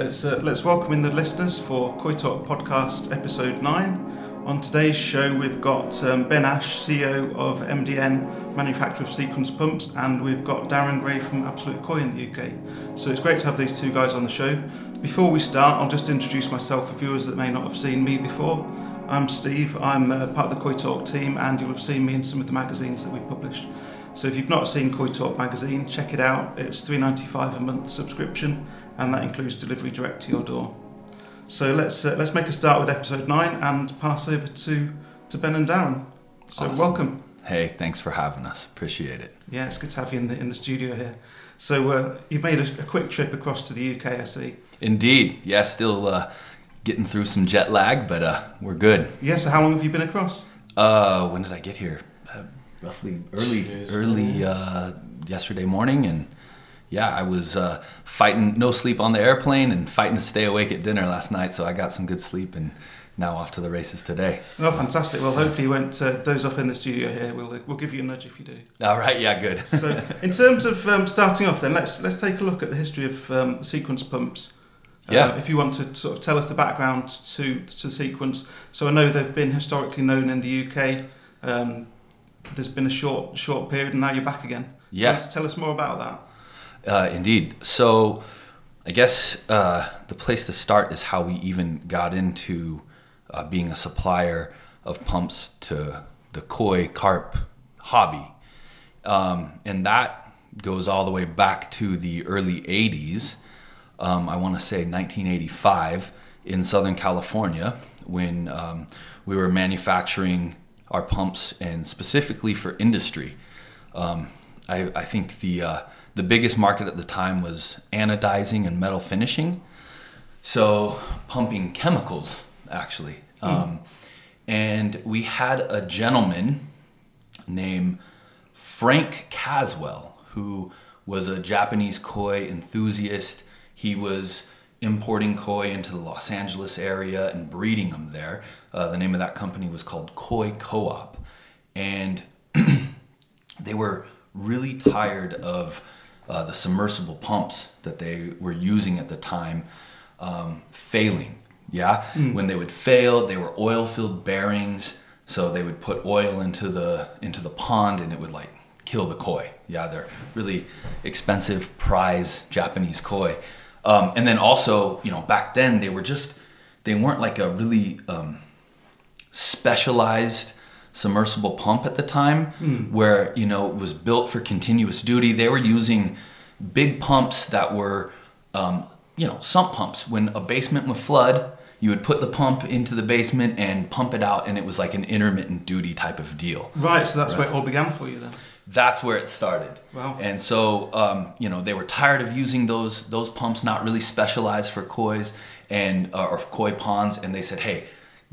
let's uh, let's welcome in the listeners for Koi Talk Podcast episode nine. On today's show, we've got um, Ben Ashe, CEO of MDM, manufacturer of sequence pumps, and we've got Darren Gray from Absolute Koi in the UK. So it's great to have these two guys on the show. Before we start, I'll just introduce myself for viewers that may not have seen me before. I'm Steve. I'm uh, part of the Koi Talk team, and you'll have seen me in some of the magazines that we publish. So if you've not seen Koi Talk magazine, check it out. It's $3.95 a month subscription, and that includes delivery direct to your door. So let's uh, let's make a start with episode nine and pass over to to Ben and Darren. So Awesome. welcome. Hey, thanks for having us. Appreciate it. Yeah, it's good to have you in the in the studio here. So uh, you've made a, a quick trip across to the UK, I see. Indeed. Yeah, still uh, getting through some jet lag, but uh, we're good. Yeah. So how long have you been across? Uh, when did I get here? Roughly early, early uh, yesterday morning, and yeah, I was uh, fighting no sleep on the airplane and fighting to stay awake at dinner last night, so I got some good sleep, and now off to the races today. Oh, fantastic. Well, hopefully you won't uh, doze off in the studio here. We'll uh, we'll give you a nudge if you do. All right. Yeah. Good. So, in terms of um, starting off, then let's let's take a look at the history of um, sequence pumps. Uh, Yeah. if you want to sort of tell us the background to to sequence, so I know they've been historically known in the UK. Um, there's been a short short period, and now you're back again. Yeah. Let's tell us more about that. Uh, indeed. So, I guess uh, the place to start is how we even got into uh, being a supplier of pumps to the koi carp hobby. Um, and that goes all the way back to the early 80s. Um, I want to say 1985 in Southern California when um, we were manufacturing our pumps and specifically for industry. Um, I, I think the uh, the biggest market at the time was anodizing and metal finishing, so pumping chemicals actually. Um, and we had a gentleman named Frank Caswell who was a Japanese koi enthusiast. He was importing koi into the Los Angeles area and breeding them there. Uh, the name of that company was called Koi Co-op, and they were really tired of uh, the submersible pumps that they were using at the time um, failing. Yeah, when they would fail, they were oil-filled bearings, so they would put oil into the into the pond, and it would like kill the koi. Yeah, they're really expensive prize Japanese koi. Um, and then also, you know, back then they were just they weren't like a really um, specialized submersible pump at the time where you know it was built for continuous duty they were using big pumps that were um, you know sump pumps when a basement would flood you would put the pump into the basement and pump it out and it was like an intermittent duty type of deal Right. So that's where it all began for you then. That's where it started. Wow. And so, um, you know, they were tired of using those those pumps, not really specialized for koi's and uh, or koi ponds, and they said, "Hey,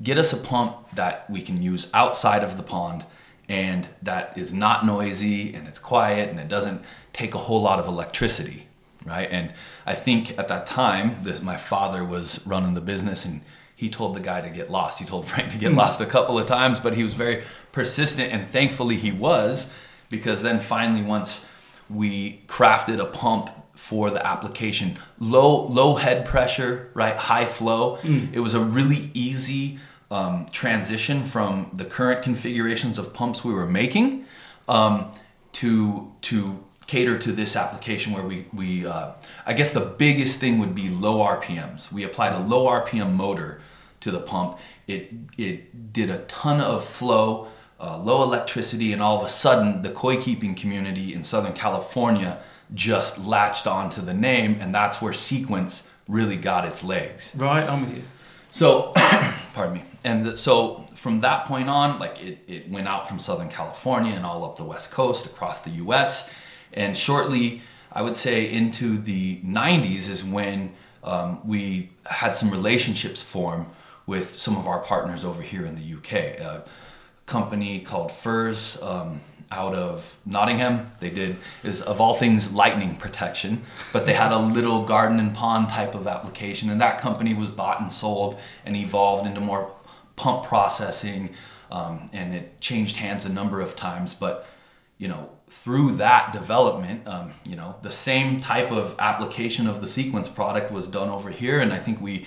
get us a pump that we can use outside of the pond, and that is not noisy and it's quiet and it doesn't take a whole lot of electricity, right?" And I think at that time, this my father was running the business and. He told the guy to get lost. He told Frank to get lost a couple of times, but he was very persistent, and thankfully he was because then finally once we crafted a pump for the application low low head pressure right high flow it was a really easy um, transition from the current configurations of pumps we were making um, to to cater to this application where we we uh, I guess the biggest thing would be low RPMs. We applied a low RPM motor to the pump. It it did a ton of flow, uh, low electricity, and all of a sudden the koi keeping community in Southern California just latched onto the name, and that's where Sequence really got its legs. Right. I'm with you. So, pardon me. And th- so from that point on, like it, it went out from Southern California and all up the West Coast across the US. And shortly, I would say into the 90s is when um, we had some relationships form with some of our partners over here in the UK. A company called Furs um, out of Nottingham. They did is of all things lightning protection, but they had a little garden and pond type of application, and that company was bought and sold and evolved into more pump processing, um, and it changed hands a number of times. But you know, through that development, um, you know, the same type of application of the sequence product was done over here, and I think we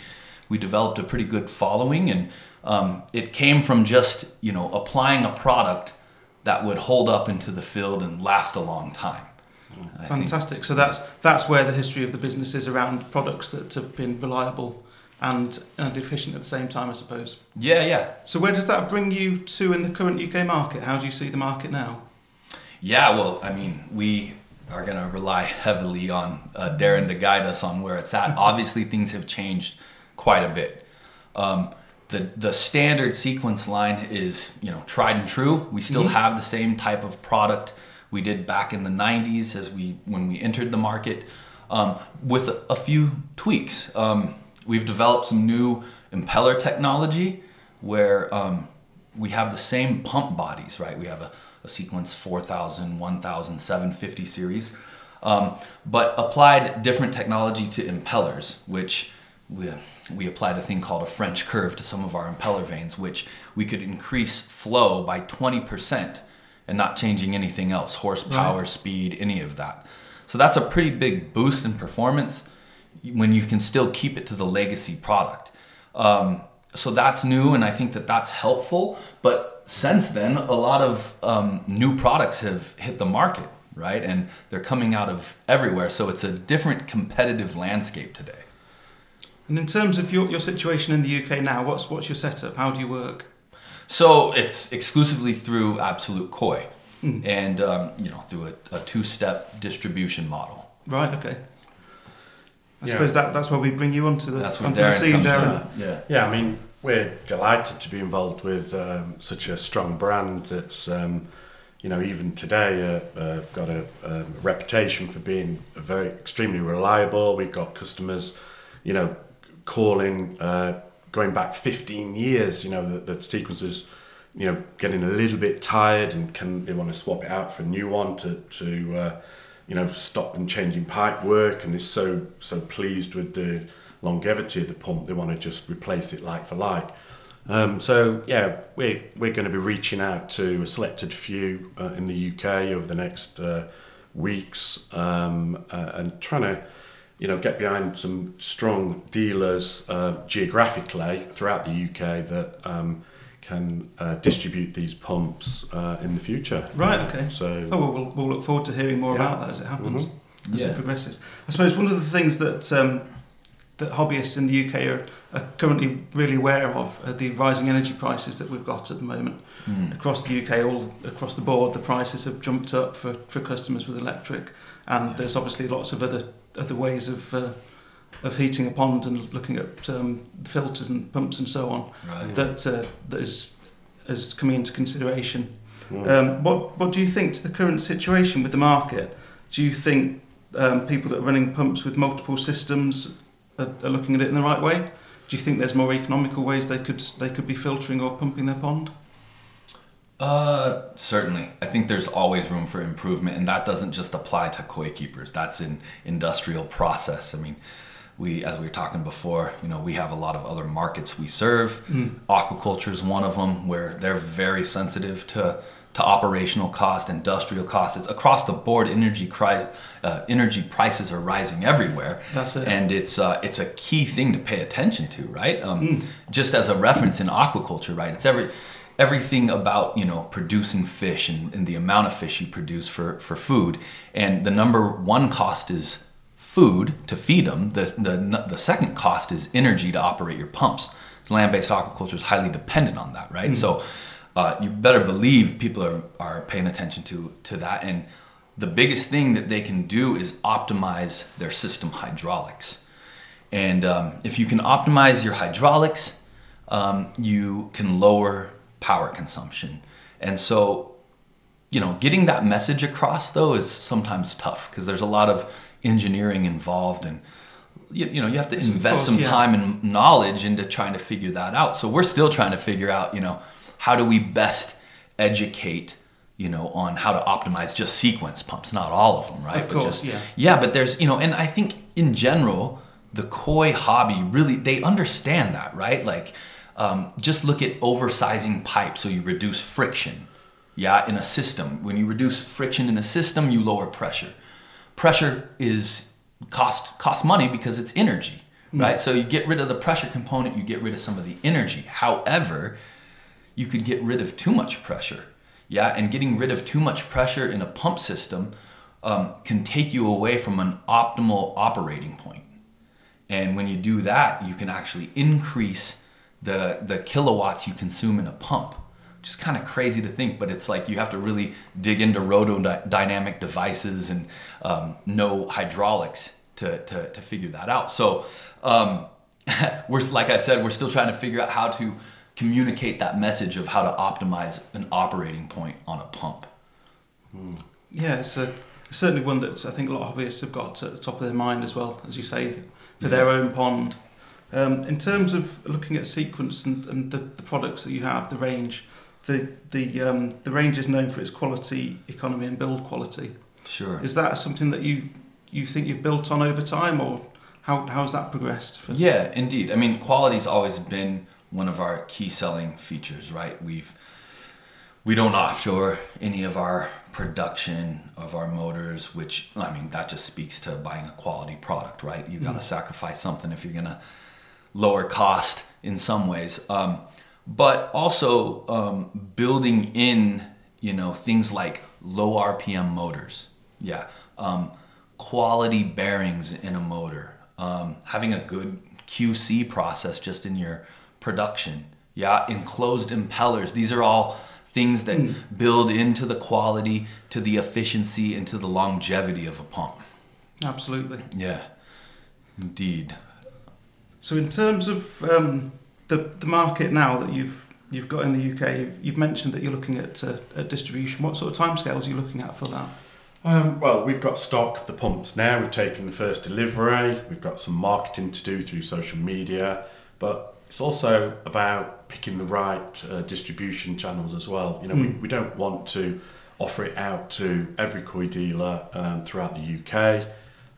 we developed a pretty good following, and um, it came from just you know applying a product that would hold up into the field and last a long time. I Fantastic. Think. So that's that's where the history of the business is around products that have been reliable and and efficient at the same time, I suppose. Yeah, yeah. So where does that bring you to in the current UK market? How do you see the market now? Yeah, well, I mean, we are going to rely heavily on uh, Darren to guide us on where it's at. Obviously, things have changed quite a bit. Um, the the standard sequence line is you know tried and true. We still mm-hmm. have the same type of product we did back in the 90s as we when we entered the market, um, with a, a, few tweaks. Um, we've developed some new impeller technology where um, we have the same pump bodies, right? We have a a sequence 4000, 1000, 750 series, um, but applied different technology to impellers, which we, we applied a thing called a French curve to some of our impeller vanes, which we could increase flow by 20% and not changing anything else horsepower, right. speed, any of that. So that's a pretty big boost in performance when you can still keep it to the legacy product. Um, so that's new, and I think that that's helpful. But since then, a lot of um, new products have hit the market, right? And they're coming out of everywhere. So it's a different competitive landscape today. And in terms of your, your situation in the UK now, what's, what's your setup? How do you work? So it's exclusively through Absolute Koi mm. and, um, you know, through a, a two-step distribution model. Right, okay. I yeah. suppose that, that's where we bring you onto the, that's onto Darren the scene, Darren. Yeah. yeah, I mean, we're delighted to be involved with um, such a strong brand that's, um, you know, even today uh, uh, got a, a, reputation for being very extremely reliable. We've got customers, you know, calling uh, going back 15 years. You know, that the sequencers, you know, getting a little bit tired and can they want to swap it out for a new one to to uh, you know stop them changing pipe work and is so so pleased with the longevity of the pump. They want to just replace it like for like. Um, so yeah, we're we're going to be reaching out to a selected few uh, in the UK over the next uh, weeks um, uh, and trying to you know get behind some strong dealers uh, geographically throughout the UK that um, can uh, distribute these pumps uh, in the future. Right. Okay. So oh, well, we'll, we'll look forward to hearing more yeah. about that as it happens. Mm-hmm. As yeah. it progresses, I suppose one of the things that um, that hobbyists in the UK are, are currently really aware of are the rising energy prices that we've got at the moment. Mm. Across the UK, all across the board, the prices have jumped up for, for customers with electric, and yeah. there's obviously lots of other other ways of uh, of heating a pond and looking at um, filters and pumps and so on right. that uh, that is is coming into consideration. Um, what what do you think to the current situation with the market? Do you think um, people that are running pumps with multiple systems are, are looking at it in the right way? Do you think there's more economical ways they could they could be filtering or pumping their pond? Uh, certainly. I think there's always room for improvement, and that doesn't just apply to koi keepers. That's an industrial process. I mean, we, as we were talking before, you know, we have a lot of other markets we serve. Mm. Aquaculture is one of them, where they're very sensitive to to operational cost, industrial costs. It's across the board. Energy cri- uh, energy prices are rising everywhere. That's it. And it's uh, it's a key thing to pay attention to, right? Um, mm. Just as a reference in aquaculture, right? It's every everything about you know producing fish and, and the amount of fish you produce for for food. And the number one cost is food to feed them. The the the second cost is energy to operate your pumps. So land-based aquaculture is highly dependent on that, right? Mm. So uh, you better believe people are, are paying attention to, to that. And the biggest thing that they can do is optimize their system hydraulics. And um, if you can optimize your hydraulics, um, you can lower power consumption. And so, you know, getting that message across though is sometimes tough because there's a lot of engineering involved and you, you know you have to invest some time and knowledge into trying to figure that out. So we're still trying to figure out, you know, how do we best educate you know on how to optimize just sequence pumps not all of them right of but course, just yeah. yeah but there's you know and i think in general the koi hobby really they understand that right like um, just look at oversizing pipes so you reduce friction Yeah, in a system. When you reduce friction in a system, you lower pressure. Pressure is cost costs money because it's energy, right? So you get rid of the pressure component, you get rid of some of the energy. However, you could get rid of too much pressure. Yeah, and getting rid of too much pressure in a pump system um, can take you away from an optimal operating point. And when you do that, you can actually increase the the kilowatts you consume in a pump. Which is kind of crazy to think, but it's like you have to really dig into rotodynamic devices and um, know hydraulics to, to, to figure that out. So um, we're like I said, we're still trying to figure out how to communicate that message of how to optimize an operating point on a pump. Yeah, it's a, certainly one that I think a lot of hobbyists have got at the top of their mind as well, as you say, for their own pond. Um, in terms of looking at sequence and, and the, the products that you have, the range, the the um, the range is known for its quality, economy, and build quality. Sure. Is that something that you you think you've built on over time, or how how has that progressed? For, Yeah, indeed. I mean, quality's always been one of our key selling features, right? We've we don't offshore any of our production of our motors, which I mean that just speaks to buying a quality product, right? You've got to sacrifice something if you're gonna lower cost in some ways, um, but also um, building in you know things like low RPM motors, yeah, um, quality bearings in a motor, um, having a good QC process just in your production, yeah, enclosed impellers. These are all things that build into the quality, to the efficiency, and to the longevity of a pump. Absolutely. Yeah, indeed. So in terms of um, the the market now that you've you've got in the UK, you've, you've mentioned that you're looking at, uh, at distribution. What sort of timescales are you looking at for that? Um, well, we've got stock of the pumps now. We've taken the first delivery. We've got some marketing to do through social media, but it's also about picking the right uh, distribution channels as well. You know, we, we don't want to offer it out to every koi dealer um, throughout the UK.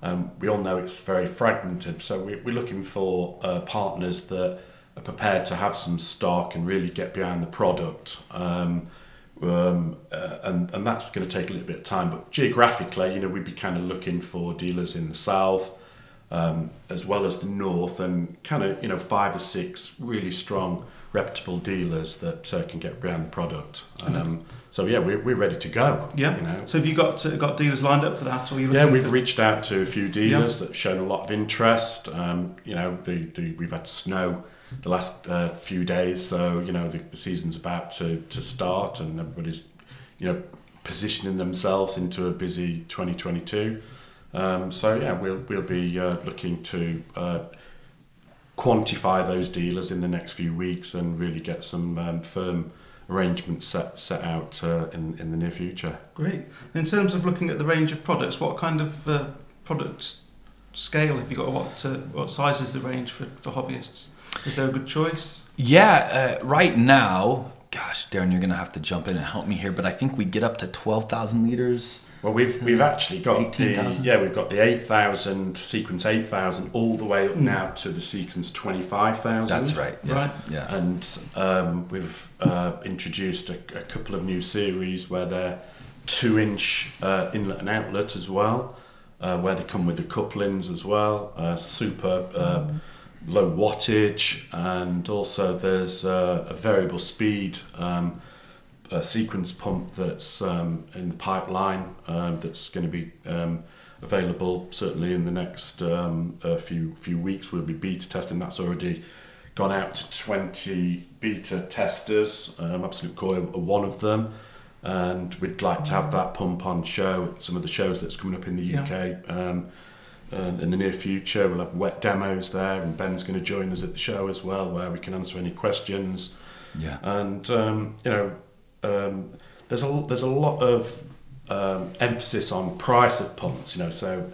Um, we all know it's very fragmented, so we, we're looking for uh, partners that are prepared to have some stock and really get behind the product. Um, um, uh, and and that's going to take a little bit of time. But geographically, you know, we'd be kind of looking for dealers in the south, um, as well as the north, and kind of you know five or six really strong, reputable dealers that uh, can get around the product. Um, so yeah, we're, we're ready to go. Yeah. You know. So have you got uh, got dealers lined up for that, or you Yeah, we've reached out to a few dealers that have shown a lot of interest. Um, you know, the, the, we've had snow the last uh, few days, so you know the, the season's about to, to start, and everybody's you know positioning themselves into a busy 2022. Um, so yeah, we'll we'll be uh, looking to uh, quantify those dealers in the next few weeks and really get some um, firm arrangements set set out uh, in in the near future. Great. In terms of looking at the range of products, what kind of uh, product scale have you got? What uh, what size is the range for, for hobbyists? Is there a good choice? Yeah, uh, right now, gosh, Darren, you're gonna have to jump in and help me here, but I think we get up to twelve thousand liters. Well, we've we've actually got the 18,000? yeah we've got the eight thousand sequence eight thousand all the way up now to the sequence twenty five thousand. That's right. Yeah. Right. Yeah. And um, we've uh, introduced a, a couple of new series where they're two inch uh, inlet and outlet as well, uh, where they come with the couplings as well, uh, super uh, low wattage, and also there's uh, a variable speed. Um, a sequence pump that's um, in the pipeline um, that's going to be um, available certainly in the next um, uh, few few weeks. We'll be beta testing. That's already gone out to 20 beta testers. Um, Absolute Koi are one of them. And we'd like to have that pump on show at some of the shows that's coming up in the Yeah. UK. Um, uh, in the near future, we'll have wet demos there, and Ben's going to join us at the show as well, where we can answer any questions Yeah. and um, you know um, there's a there's a lot of um, emphasis on price of pumps you know so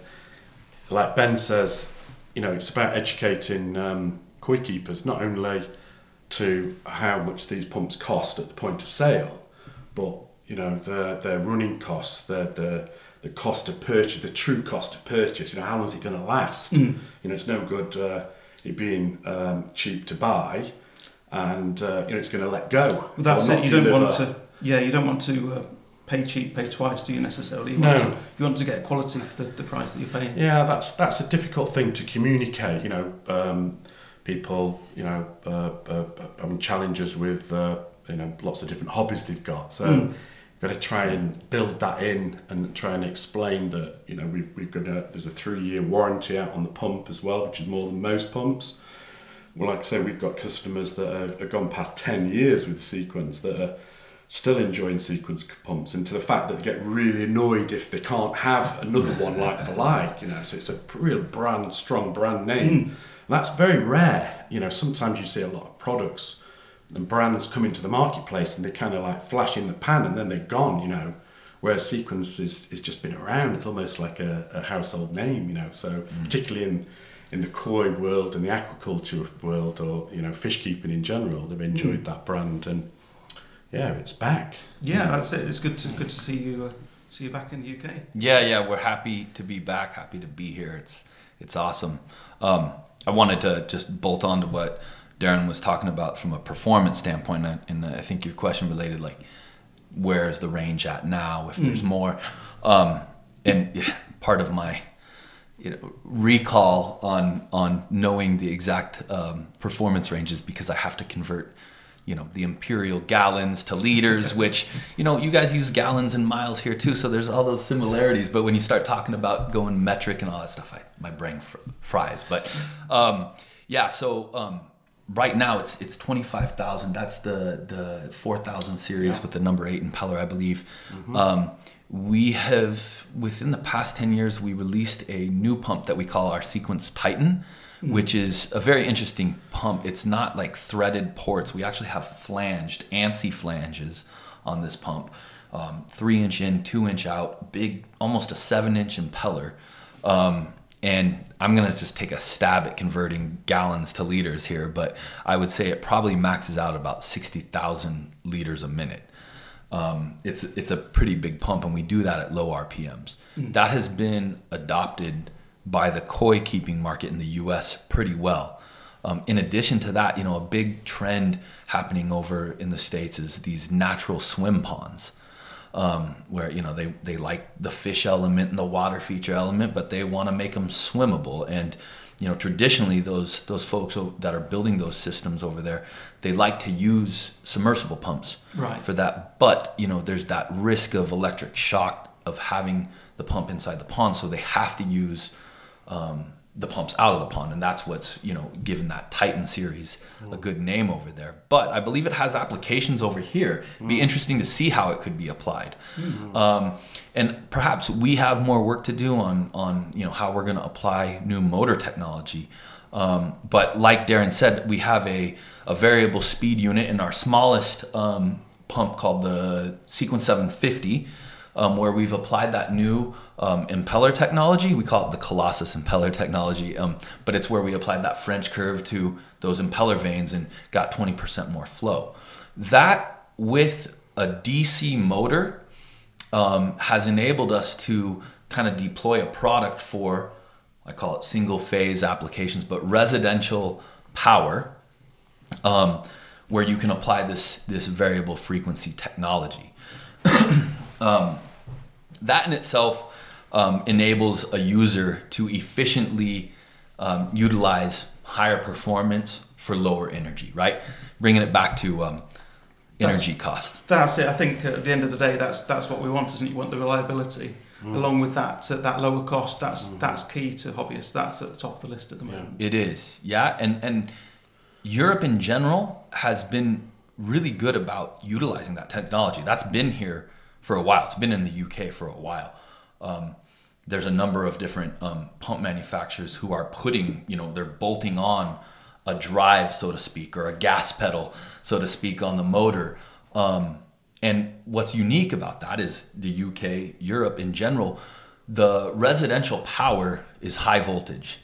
like Ben says you know it's about educating um, koi keepers not only to how much these pumps cost at the point of sale but you know their their running costs their the the cost of purchase the true cost of purchase you know how long is it going to last you know it's no good uh, it being um, cheap to buy and uh, you know it's going to let go. That's it. You don't want to Yeah, you don't want to uh, pay cheap, pay twice, do you necessarily? You No. Want to, you want to get quality for the, the price that you're paying. Yeah, that's that's a difficult thing to communicate. You know, um, people, you know, uh, uh, having challenges with, uh, you know, lots of different hobbies they've got. So Mm. you've got to try and build that in and try and explain that, you know, we've, we've got a, there's a three year warranty out on the pump as well, which is more than most pumps. Well, like I say, we've got customers that have, have gone past 10 years with Sequence that are still enjoying Sequence pumps and to the fact that they get really annoyed if they can't have another one like for like, you know, so it's a real brand, strong brand name. Hmm. And that's very rare. You know, sometimes you see a lot of products and brands come into the marketplace and they kind of like flash in the pan and then they're gone, you know. Whereas Sequence is, is just been around, it's almost like a, a household name, you know. So hmm. particularly in in the koi world and the aquaculture world, or you know, fish keeping in general, they've enjoyed that brand, and yeah, it's back. Yeah, that's it. It's good to good to see you uh, see you back in the UK. Yeah, yeah, we're happy to be back. Happy to be here. It's it's awesome. Um, I wanted to just bolt on to what Darren was talking about from a performance standpoint, and- and I think your question related like where is the range at now? If there's more, um, and yeah, part of my you know recall on on knowing the exact um, performance ranges because I have to convert you know the imperial gallons to liters which you know you guys use gallons and miles here too so there's all those similarities. But when you start talking about going metric and all that stuff I, my brain fr- fries. But um, yeah so um, right now it's it's 25,000 that's the the 4000 series Yeah. with the number 8 impeller I believe. Um, we have within the past 10 years we released a new pump that we call our sequence titan which is a very interesting pump. It's not like threaded ports. We actually have flanged ansi flanges on this pump. Um, three inch in two inch out big almost a seven inch impeller. Um, and i'm going to just take a stab at converting gallons to liters here but i would say it probably maxes out about 60000 liters a minute um, it's it's a pretty big pump, and we do that at low RPMs. That has been adopted by the koi keeping market in the U.S. pretty well. Um, in addition to that, you know, a big trend happening over in the states is these natural swim ponds, um, where you know they they like the fish element and the water feature element, but they want to make them swimmable and you know traditionally those those folks that are building those systems over there they like to use submersible pumps Right. for that but you know there's that risk of electric shock of having the pump inside the pond so they have to use um, the pumps out of the pond and that's what's you know given that titan series a good name over there. But i believe it has applications over here. It'd be interesting to see how it could be applied. Um, and perhaps we have more work to do on on you know how we're going to apply new motor technology. Um, but like darren said we have a, a variable speed unit in our smallest um, pump called the sequence 750 um, where we've applied that new um, impeller technology. We call it the Colossus impeller technology, um, but it's where we applied that French curve to those impeller vanes and got 20% more flow. That with a DC motor um, has enabled us to kind of deploy a product for, I call it single phase applications, but residential power, um, where you can apply this this variable frequency technology. um, that in itself um, enables a user to efficiently um, utilize higher performance for lower energy, right? Bringing it back to um, energy costs. That's it. I think uh, at the end of the day, that's that's what we want, isn't it? You want the reliability, along with that at that lower cost. That's that's key to hobbyists. That's at the top of the list at the moment. It is, yeah, and and Europe in general has been really good about utilizing that technology. That's been here for a while. It's been in the UK for a while. Um, there's a number of different um, pump manufacturers who are putting, you know, they're bolting on a drive, so to speak, or a gas pedal, so to speak, on the motor. Um, and what's unique about that is the UK, Europe in general, the residential power is high voltage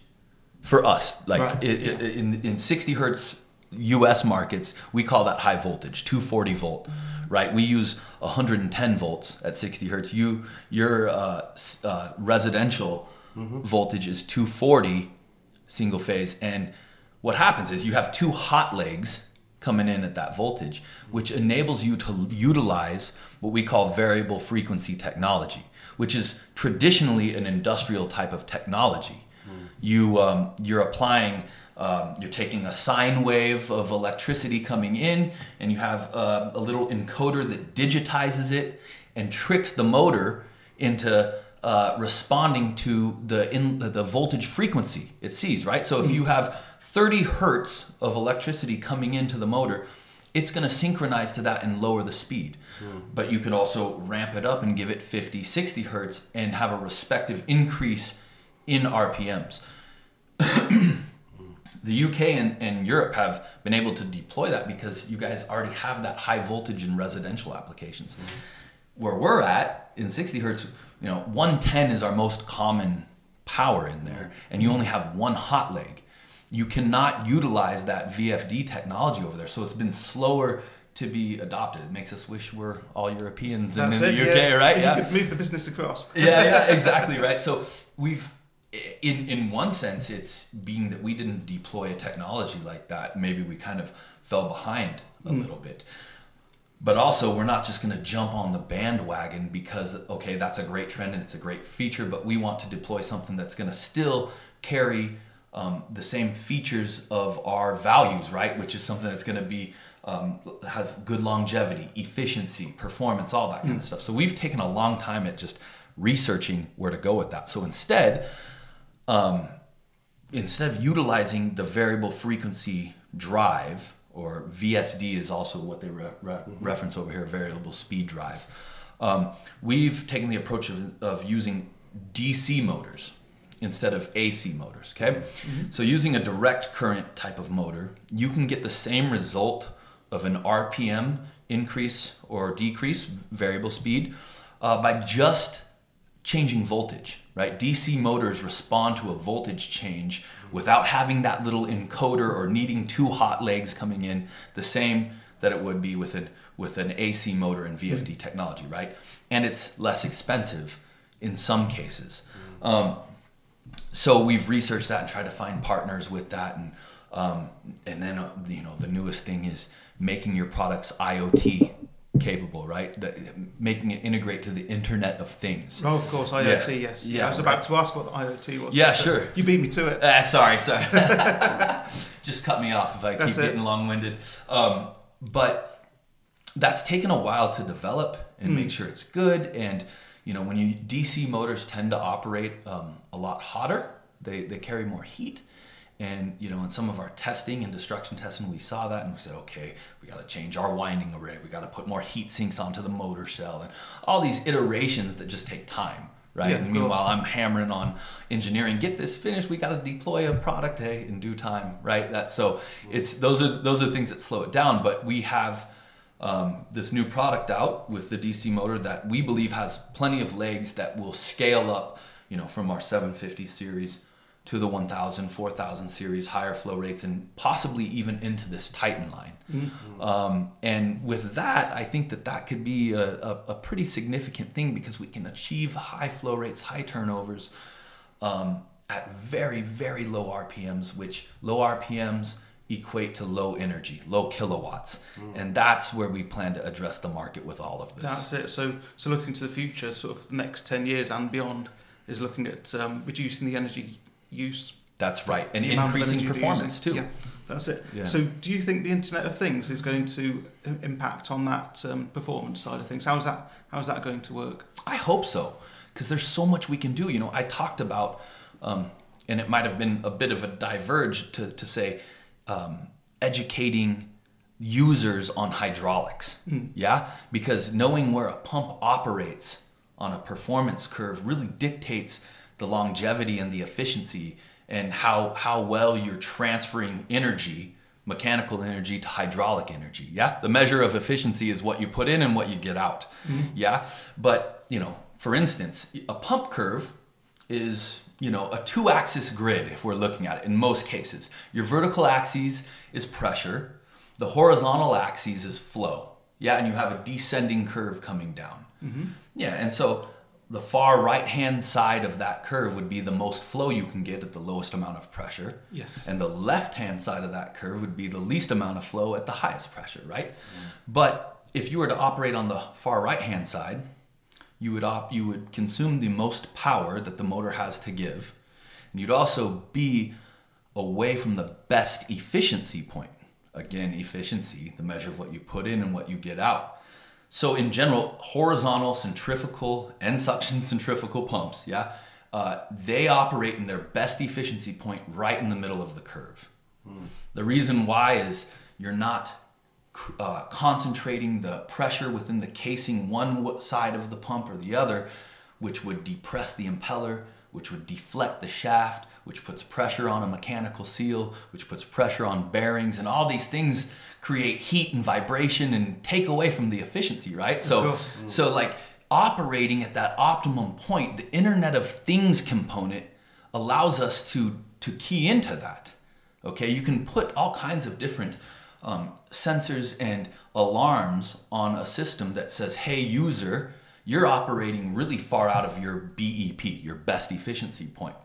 for us. Like Right, i- in, in 60 hertz US markets, we call that high voltage, 240 volt, right? We use 110 volts at 60 hertz. You, your uh, uh, residential voltage is 240 single phase. And what happens is you have two hot legs coming in at that voltage, which enables you to utilize what we call variable frequency technology, which is traditionally an industrial type of technology. You um, you're applying. Um, you're taking a sine wave of electricity coming in, and you have uh, a little encoder that digitizes it and tricks the motor into uh, responding to the in, the voltage frequency it sees. Right. So if you have 30 hertz of electricity coming into the motor, it's going to synchronize to that and lower the speed. But you could also ramp it up and give it 50, 60 hertz and have a respective increase in RPMs. the UK and, and Europe have been able to deploy that because you guys already have that high voltage in residential applications. Where we're at in 60 hertz, you know, 110 is our most common power in there, and you only have one hot leg. You cannot utilize that VFD technology over there, so it's been slower to be adopted. It makes us wish we're all Europeans and in it. the UK, yeah. right? If Yeah You could move the business across. yeah, yeah, exactly, right. So we've, in in one sense, it's being that we didn't deploy a technology like that. Maybe we kind of fell behind a little bit. But also, we're not just going to jump on the bandwagon because okay, that's a great trend and it's a great feature. But we want to deploy something that's going to still carry um, the same features of our values, right? Which is something that's going to be um, have good longevity, efficiency, performance, all that kind of stuff. So we've taken a long time at just researching where to go with that. So instead, um, instead of utilizing the variable frequency drive, or VSD is also what they re- re- reference over here, variable speed drive, um, we've taken the approach of, of using DC motors instead of AC motors. Okay, so using a direct current type of motor, you can get the same result of an RPM increase or decrease, variable speed, uh, by just changing voltage, right? DC motors respond to a voltage change without having that little encoder or needing two hot legs coming in, the same that it would be with an with an AC motor and VFD technology, right? And it's less expensive in some cases. Um, so we've researched that and tried to find partners with that, and um, and then uh, you know the newest thing is making your products IoT capable, right? The, making it integrate to the Internet of Things. Oh, of course, IoT. Yes. Yeah, I was about to ask what the IoT was. Yeah, sure. You beat me to it. Uh, sorry, sorry. Just cut me off if I That's keep it. getting long-winded. Um, but that's taken a while to develop and Hmm. make sure it's good. And you know, when you DC motors tend to operate um, a lot hotter, they they carry more heat. And you know, in some of our testing and destruction testing, we saw that and we said, okay, we got to change our winding array. We got to put more heat sinks onto the motor shell, and all these iterations that just take time, right? Yeah, and meanwhile, I'm hammering on engineering. Get this finished. We got to deploy a product hey, in due time, right? That so it's those are those are things that slow it down. But we have um, this new product out with the DC motor that we believe has plenty of legs that will scale up, you know, from our 750 series to the 1000, 4000 series, higher flow rates, and possibly even into this Titan line. Um, and with that, I think that that could be a, a, a pretty significant thing because we can achieve high flow rates, high turnovers um, at very, very low RPMs, which low RPMs equate to low energy, low kilowatts. And that's where we plan to address the market with all of this. That's it. So, so looking to the future, sort of the next ten years and beyond, is looking at um, reducing the energy use That's right. And the amount of increasing performance too. Yeah, that's it. Yeah. So, do you think the Internet of Things is going to impact on that um, performance side of things? How's that? How's that going to work? I hope so, because there's so much we can do. You know, I talked about, um, and it might have been a bit of a diverge to, to say, um, educating users on hydraulics. Yeah, because knowing where a pump operates on a performance curve really dictates the longevity and the efficiency and how how well you're transferring energy mechanical energy to hydraulic energy yeah? The measure of efficiency is what you put in and what you get out mm-hmm. yeah? But you know for instance a pump curve is you know a two axis grid if we're looking at it in most cases. Your vertical axis is pressure. The horizontal axis is flow yeah? And you have a descending curve coming down. Mm-hmm. Yeah and so the far right hand side of that curve would be the most flow you can get at the lowest amount of pressure. Yes. And the left hand side of that curve would be the least amount of flow at the highest pressure, right? But if you were to operate on the far right hand side, you would op- you would consume the most power that the motor has to give. And you'd also be away from the best efficiency point. Again, efficiency, the measure of what you put in and what you get out. So in general, horizontal centrifugal and suction centrifugal pumps, yeah, uh, they operate in their best efficiency point right in the middle of the curve. The reason why is you're not uh, concentrating the pressure within the casing one side of the pump or the other, which would depress the impeller, which would deflect the shaft, which puts pressure on a mechanical seal, which puts pressure on bearings, and all these things create heat and vibration and take away from the efficiency, right? So, so like operating at that optimum point, the Internet of Things component allows us to to key into that. Okay, you can put all kinds of different um, sensors and alarms on a system that says, "Hey, user, you're operating really far out of your BEP, your best efficiency point."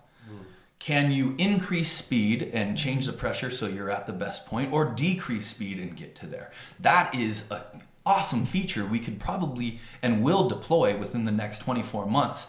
Can you increase speed and change the pressure so you're at the best point, or decrease speed and get to there? That is an awesome feature we could probably and will deploy within the next 24 months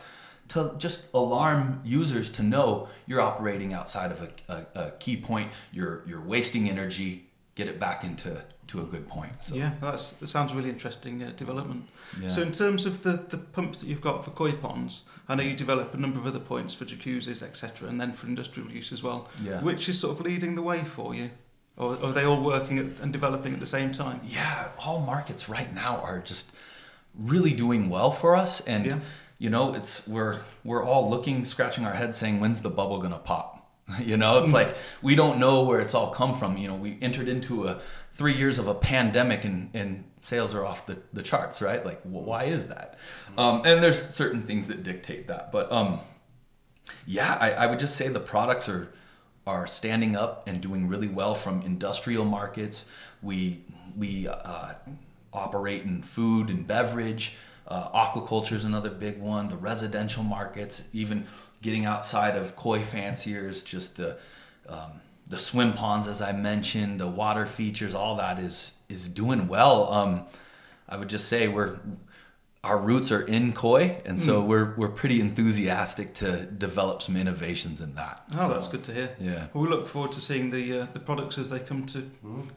to just alarm users to know you're operating outside of a, a, a key point, you're you're wasting energy, get it back into to a good point. So, Yeah, that's that sounds really interesting uh, development. yeah. So in terms of the, the pumps that you've got for koi ponds, I know you develop a number of other points for jacuzzis, etc., and then for industrial use as well. yeah. Which is sort of leading the way for you, or are they all working at, and developing at the same time? yeah, all markets right now are just really doing well for us, and Yeah. you know, it's we're we're all looking, scratching our heads, saying, "When's the bubble gonna pop?" you know, it's like we don't know where it's all come from. You know, we entered into a three years of a pandemic, and and sales are off the, the charts, right? Like, wh- why is that? Um, and there's certain things that dictate that, but um, yeah, I, I would just say the products are are standing up and doing really well from industrial markets. We we uh, operate in food and beverage. Uh, aquaculture is another big one. The residential markets, even getting outside of koi fanciers, just the um, the swim ponds, as I mentioned, the water features, all that is is doing well. Um, I would just say we're our roots are in koi, and so we're we're pretty enthusiastic to develop some innovations in that. Oh, So, that's good to hear. Yeah. Well, we look forward to seeing the uh, the products as they come to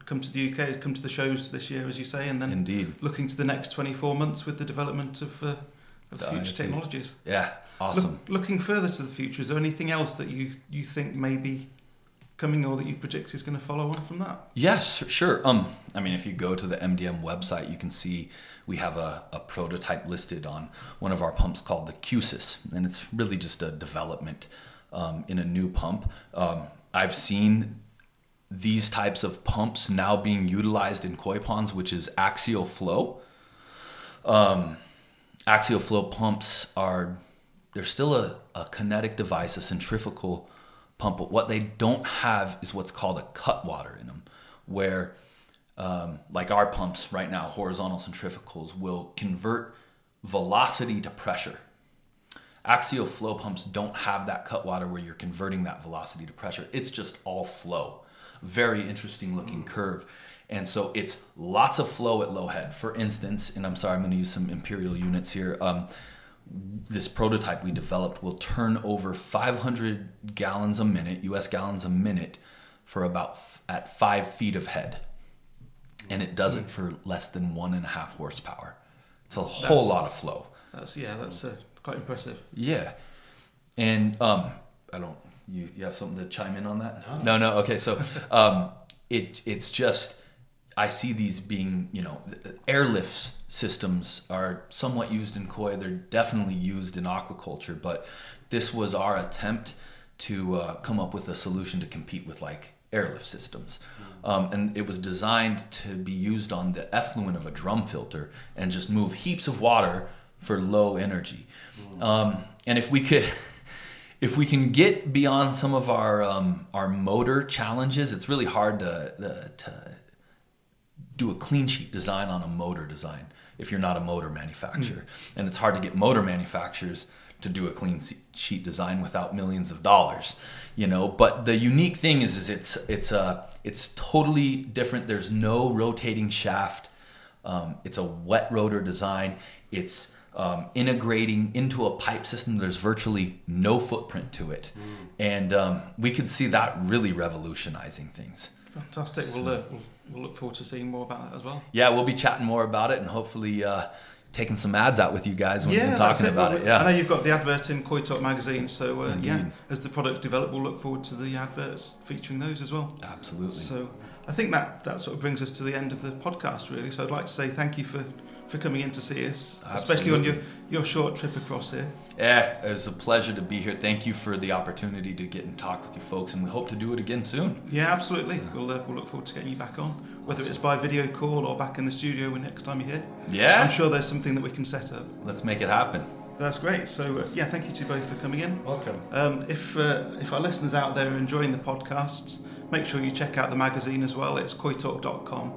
come to the UK, come to the shows this year, as you say, and then Indeed. looking to the next 24 months with the development of, uh, of The future IoT. technologies. Yeah. Awesome. Look, looking further to the future, is there anything else that you, you think may be coming or that you predict is going to follow on from that? Yes, sure. Um, I mean, if you go to the MDM website, you can see we have a, a prototype listed on one of our pumps called the QSIS, and it's really just a development um, in a new pump. Um, I've seen these types of pumps now being utilized in koi ponds, which is axial flow. Um, axial flow pumps are they're still a, a kinetic device, a centrifugal pump, but what they don't have is what's called a cut water in them, where um, like our pumps right now, horizontal centrifugals will convert velocity to pressure. Axial flow pumps don't have that cut water where you're converting that velocity to pressure. It's just all flow. Very interesting looking curve. And so it's lots of flow at low head. For instance, and I'm sorry, I'm going to use some imperial units here. Um, this prototype we developed will turn over 500 gallons a minute, US gallons a minute, for about f- at five feet of head. And it does it for less than one and a half horsepower. It's a whole That's- lot of flow. That's yeah, that's uh, quite impressive. Yeah, and um, I don't. You you have something to chime in on that? No. no, no. Okay, so um, it it's just I see these being you know the systems are somewhat used in koi. They're definitely used in aquaculture, but this was our attempt to uh, come up with a solution to compete with like airlift systems. Um, and it was designed to be used on the effluent of a drum filter and just move heaps of water for low energy. Um, and if we could, if we can get beyond some of our um, our motor challenges, it's really hard to uh, to do a clean sheet design on a motor design. if you're not a motor manufacturer. And it's hard to get motor manufacturers to do a clean sheet design without millions of dollars, you know. But the unique thing is, is it's it's uh, it's totally different. There's no rotating shaft. Um, it's a wet rotor design. It's um, integrating into a pipe system. There's virtually no footprint to it, and um, we could see that really revolutionizing things. Fantastic. We'll, uh, we'll, we'll look forward to seeing more about that as well. Yeah, we'll be chatting more about it and hopefully uh, taking some ads out with you guys when we're that's talking about Well, it. Yeah. I know you've got the advert in Koi Talk magazine, so uh, yeah, as the products develop, we'll look forward to the adverts featuring those as well. Absolutely. So I think that, that sort of brings us to the end of the podcast, really. So I'd like to say thank you for, for coming in to see us, especially on your, your short trip across here. Yeah, it was a pleasure to be here. Thank you for the opportunity to get and talk with you folks, and we hope to do it again soon. Yeah, absolutely. We'll, uh, we'll look forward to getting you back on, whether it's by video call or back in the studio when next time you're here. Yeah, I'm sure there's something that we can set up. let's make it happen. That's great. So uh, yeah, thank you to both for coming in. Welcome. Um, if uh, if our listeners out there are enjoying the podcasts, make sure you check out the magazine as well. It's koitalk.com.